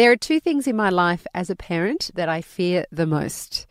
There are two things in my life as a parent that I fear the most,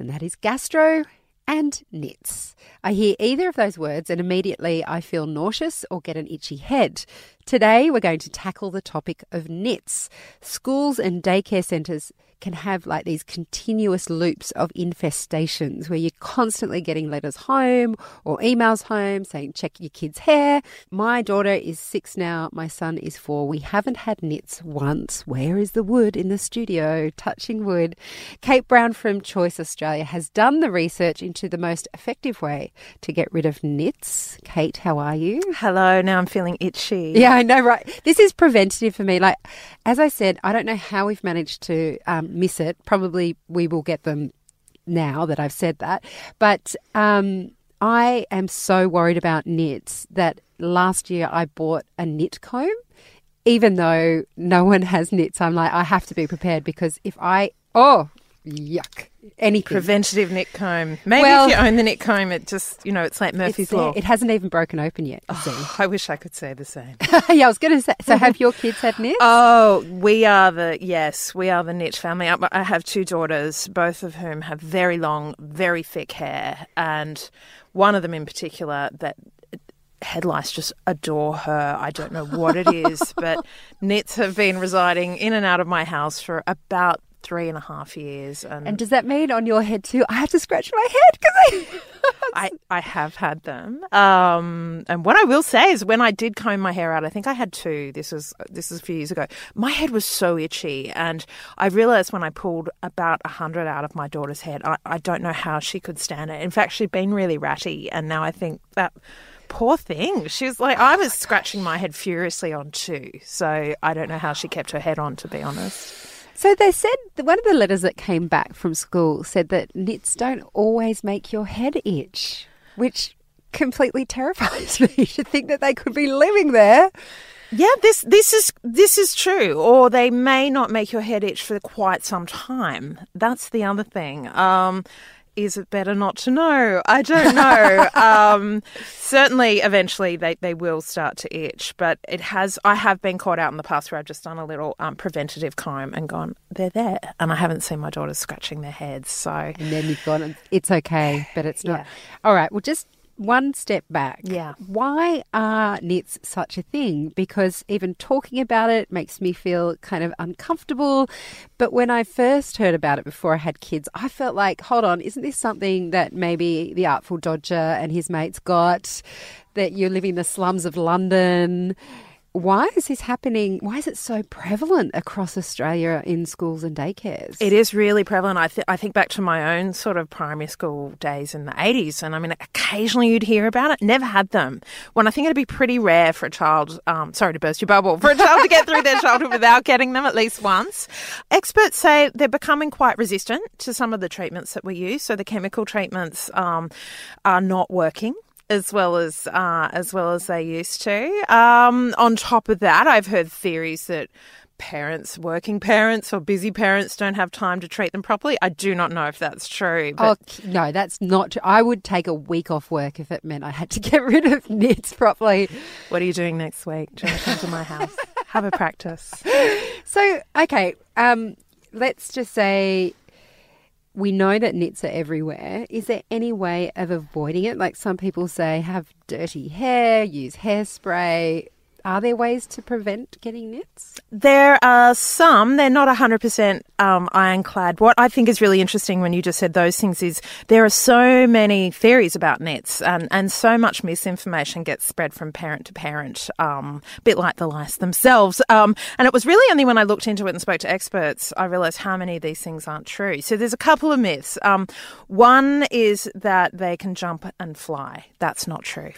and that is gastro and nits. I hear either of those words and immediately I feel nauseous or get an itchy head. Today we're going to tackle the topic of nits. Schools and daycare centres can have like these continuous loops of infestations where you're constantly getting letters home or emails home saying, check your kid's hair. My daughter is six now, my son is four. We haven't had nits once. Where is the wood in the studio? Touching wood. Kate Brown from Choice Australia has done the research into the most effective way to get rid of nits. Kate, how are you? Hello, now I'm feeling itchy. Yeah, I know, right? This is preventative for me. Like, as I said, I don't know how we've managed to um, miss it. Probably we will get them now that I've said that. But um, I am so worried about nits that last year I bought a nit comb. Even though no one has nits, I'm like, I have to be prepared because if I, oh, yuck, anything. Preventative nit comb. Maybe Well- if you own the nit comb, it just, you know, it's like Murphy's It's. Law. It hasn't even broken open yet. you oh, see. I wish I could say the same. yeah, I was going to say. So, have your kids had nits? Oh, we are the, yes, we are the nit family. I, I have two daughters, both of whom have very long, very thick hair. And one of them in particular that head lice just adore her. I don't know what it is, but nits have been residing in and out of my house for about three and a half years. And, and does that mean on your head too? I have to scratch my head because I. I, I have had them. Um, and what I will say is when I did comb my hair out, I think I had two. This was this was a few years ago. My head was so itchy, and I realized when I pulled about a hundred out of my daughter's head, I, I don't know how she could stand it. In fact, she'd been really ratty, and now I think that poor thing. She was like, I was scratching my head furiously on too. So I don't know how she kept her head on, to be honest. So they said one of the letters that came back from school said that nits don't always make your head itch, which completely terrifies me to think that they could be living there. Yeah, this this is this is true. Or they may not make your head itch for quite some time. That's the other thing. Um, is it better not to know? I don't know. um, certainly, eventually they, they will start to itch, but it has. I have been caught out in the past where I've just done a little um, preventative comb and gone, they're there, and I haven't seen my daughters scratching their heads. So And then you've gone, it's okay, but it's not. Yeah. All right, well, just one step back. Yeah. Why are nits such a thing? Because even talking about it makes me feel kind of uncomfortable. But when I first heard about it before I had kids, I felt like, hold on, isn't this something that maybe the Artful Dodger and his mates got? That you're living in the slums of London? Why is this happening? Why is it so prevalent across Australia in schools and daycares? It is really prevalent. I, th- I think back to my own sort of primary school days in the 80s, and I mean, occasionally you'd hear about it. Never had them. When I think it'd be pretty rare for a child, um, sorry to burst your bubble, for a child to get through their childhood without getting them at least once. Experts say they're becoming quite resistant to some of the treatments that we use. So the chemical treatments um, are not working as well as uh, as well as they used to. Um, on top of that, I've heard theories that parents, working parents or busy parents, don't have time to treat them properly. I do not know if that's true. Oh But k- no, that's not. True. I would take a week off work if it meant I had to get rid of nits properly. what are you doing next week? Do you want to come to my house? Have a practice. So okay, um, let's just say we know that nits are everywhere. Is there any way of avoiding it? Like some people say, have dirty hair, use hairspray. Are there ways to prevent getting nits? There are some, they're not 100% um, ironclad. What I think is really interesting when you just said those things is there are so many theories about nets and, and so much misinformation gets spread from parent to parent, um, a bit like the lice themselves. Um, and it was really only when I looked into it and spoke to experts, I realised how many of these things aren't true. So there's a couple of myths. Um, one is that they can jump and fly. That's not true.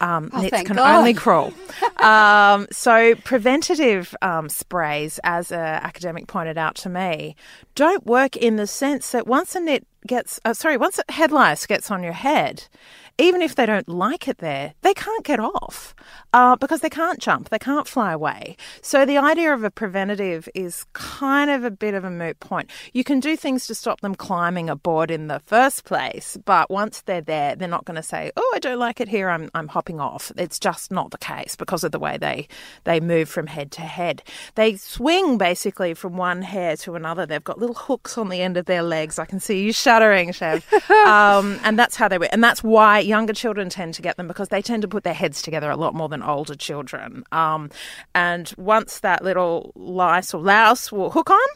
Um, Oh, nets can God. only crawl. Um, Um, so preventative um, sprays, as an academic pointed out to me, don't work in the sense that once a nit gets, uh, sorry, once head lice gets on your head, even if they don't like it there, they can't get off uh, because they can't jump, they can't fly away. So the idea of a preventative is kind of a bit of a moot point. You can do things to stop them climbing a board in the first place, but once they're there, they're not going to say, "Oh, I don't like it here. I'm I'm hopping off." It's just not the case because of the way they they move from head to head. They swing basically from one hair to another. They've got little hooks on the end of their legs. I can see you shuddering, Chev. um, and that's how they work. And that's why younger children tend to get them because they tend to put their heads together a lot more than older children. Um, and once that little lice or louse will hook on,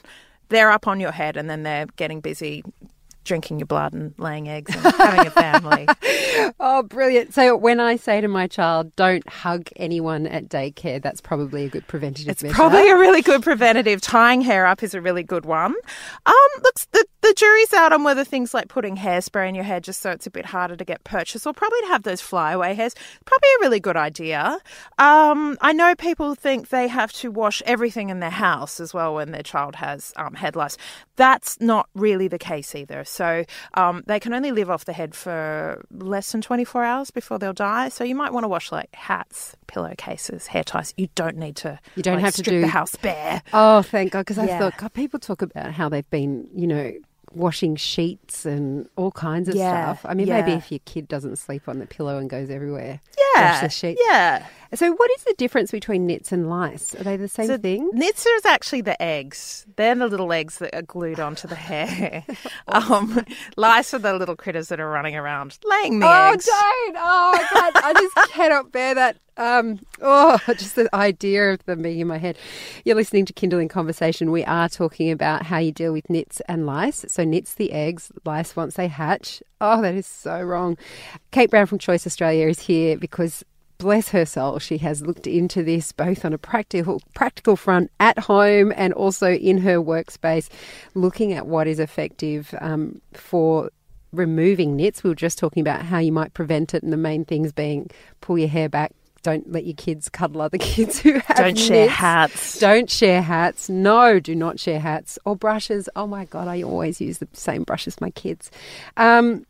they're up on your head and then they're getting busy drinking your blood and laying eggs and having a family. oh, brilliant. So when I say to my child, don't hug anyone at daycare, that's probably a good preventative it's measure. probably a really good preventative. Tying hair up is a really good one. Um, looks the, the jury's out on whether things like putting hairspray in your hair just so it's a bit harder to get purchased or probably to have those flyaway hairs, probably a really good idea. Um, I know people think they have to wash everything in their house as well when their child has um, head lice. That's not really the case either. So um, they can only live off the head for less than 24 hours before they'll die. So you might want to wash like hats, pillowcases, hair ties. You don't need to. You don't like, have to do- the house bare. Oh, thank God. Because I Yeah. thought, God, people talk about how they've been, you know, washing sheets and all kinds of Yeah, stuff. I mean, maybe if your kid doesn't sleep on the pillow and goes everywhere. Yeah, Wash the sheets. yeah. So, what is the difference between nits and lice? Are they the same So thing? Nits is actually the eggs. They're the little eggs that are glued onto the hair. um, lice are the little critters that are running around laying the oh, eggs. don't! Oh, I. I just cannot bear that. Um, oh, just the idea of them being in my head. You're listening to Kindling Conversation. We are talking about how you deal with nits and lice. So, nits the eggs, lice once they hatch. Oh, that is so wrong. Kate Brown from Choice Australia is here because bless her soul, she has looked into this both on a practical practical front at home and also in her workspace, looking at what is effective um, for removing nits. We were just talking about how you might prevent it, and the main things being pull your hair back. Don't let your kids cuddle other kids who have Don't share nits. hats. Don't share hats. No, do not share hats or brushes. Oh my god, I always use the same brush as my kids. Um,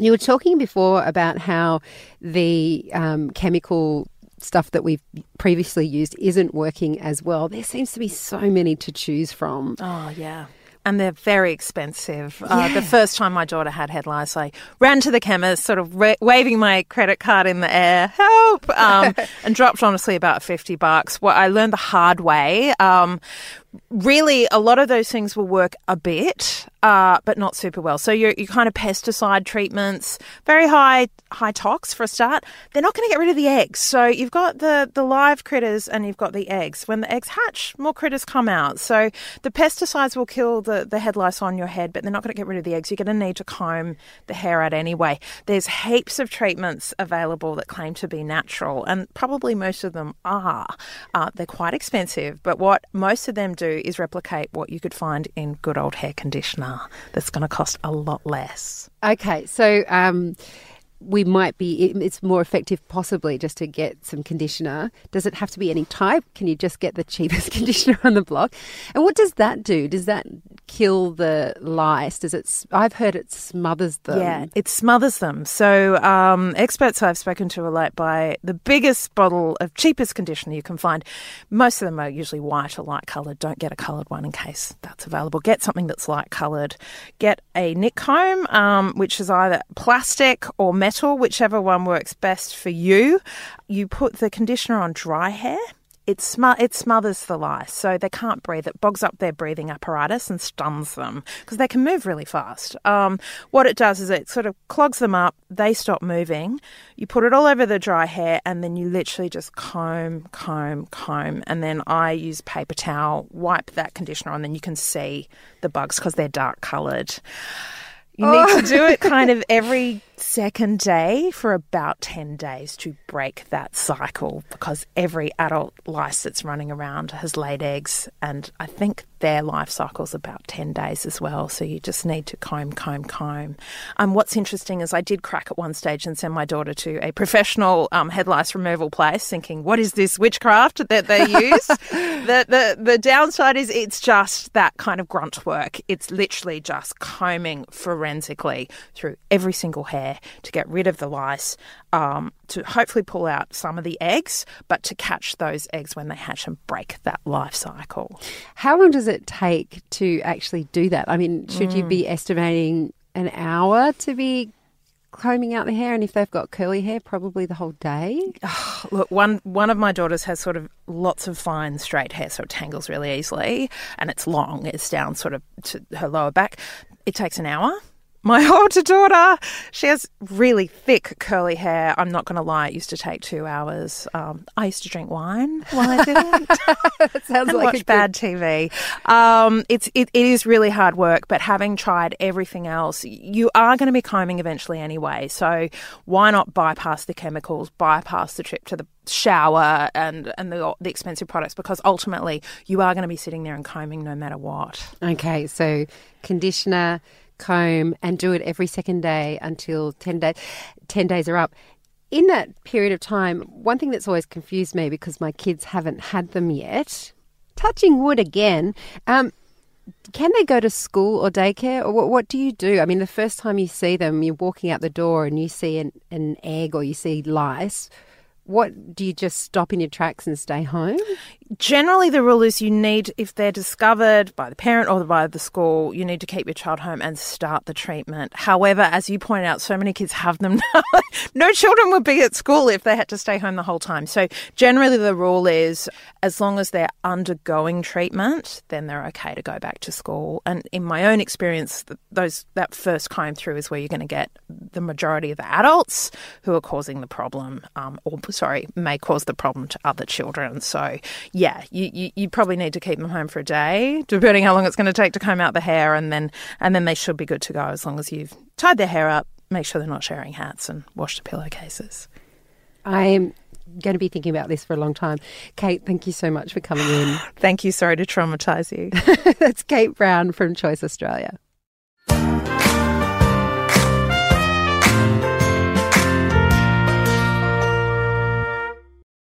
you were talking before about how the um, chemical stuff that we've previously used isn't working as well. There seems to be so many to choose from. Oh, yeah. And they're very expensive. Uh, the first time my daughter had head lice, I ran to the chemist, sort of ra- waving my credit card in the air, help, um, and dropped honestly about 50 bucks. What I learned the hard way. Um, really, a lot of those things will work a bit, uh, but not super well. So your your kind of pesticide treatments, very high high tox for a start. They're not going to get rid of the eggs. So you've got the the live critters and you've got the eggs. When the eggs hatch, more critters come out. So the pesticides will kill the the head lice on your head, but they're not going to get rid of the eggs. You're going to need to comb the hair out anyway. There's heaps of treatments available that claim to be natural, and probably most of them are. Uh, they're quite expensive, but what most of them do is replicate what you could find in good old hair conditioner. That's going to cost a lot less. Okay, so um, we might be, it's more effective possibly just to get some conditioner. Does it have to be any type? Can you just get the cheapest conditioner on the block? And what does that do? Does that kill the lice? Does it, I've heard it smothers them. Yeah, it smothers them. So, um, experts I've spoken to are like, buy the biggest bottle of cheapest conditioner you can find. Most of them are usually white or light coloured. Don't get a coloured one in case that's available. Get something that's light coloured. Get a Nick comb, um, which is either plastic or metal, whichever one works best for you. You put the conditioner on dry hair it, smo- it smothers the lice, so they can't breathe. It bogs up their breathing apparatus and stuns them because they can move really fast. Um, what it does is it sort of clogs them up, they stop moving. You put it all over the dry hair, and then you literally just comb, comb, comb. And then I use paper towel, wipe that conditioner on, then you can see the bugs because they're dark coloured. You need to do it kind of every second day for about 10 days to break that cycle because every adult lice that's running around has laid eggs and I think their life cycle's about 10 days as well. So you just need to comb, comb, comb. Um, what's interesting is I did crack at one stage and send my daughter to a professional um, head lice removal place thinking, what is this witchcraft that they use? the, the, the downside is it's just that kind of grunt work. It's literally just combing forensically through every single hair to get rid of the lice, um, to hopefully pull out some of the eggs, but to catch those eggs when they hatch and break that life cycle. How long does it take to actually do that? I mean, should mm. you be estimating an hour to be combing out the hair, and if they've got curly hair, probably the whole day. Oh, look, one one of my daughters has sort of lots of fine straight hair, so it tangles really easily, and it's long. It's down sort of to her lower back. It takes an hour my older daughter, she has really thick curly hair. I'm not going to lie, it used to take two hours. Um, I used to drink wine while I did it. that sounds and like watch bad TV. Um, it's it, it is really hard work, but having tried everything else, you are going to be combing eventually anyway. So why not bypass the chemicals, bypass the trip to the shower and and the the expensive products because ultimately you are going to be sitting there and combing no matter what. Okay, so conditioner comb and do it every second day until 10 days 10 days are up in that period of time one thing that's always confused me because my kids haven't had them yet touching wood again um, can they go to school or daycare or what, what, do you do i mean the first time you see them you're walking out the door and you see an, an egg or you see lice what do you just stop in your tracks and stay home? Generally, the rule is you need, if they're discovered by the parent or by the school, you need to keep your child home and start the treatment. However, as you point out, so many kids have them now. no children would be at school if they had to stay home the whole time. So, generally, the rule is as long as they're undergoing treatment, then they're okay to go back to school. And in my own experience, those that first comb through is where you're going to get the majority of the adults who are causing the problem um, or sorry, may cause the problem to other children. So, yeah, you, you, you, probably need to keep them home for a day, depending how long it's going to take to comb out the hair, and then and then they should be good to go as long as you've tied their hair up, make sure they're not sharing hats, and wash the pillowcases. I'm going to be thinking about this for a long time. Kate, thank you so much for coming in. thank you. Sorry to traumatise you. That's Kate Brown from Choice Australia.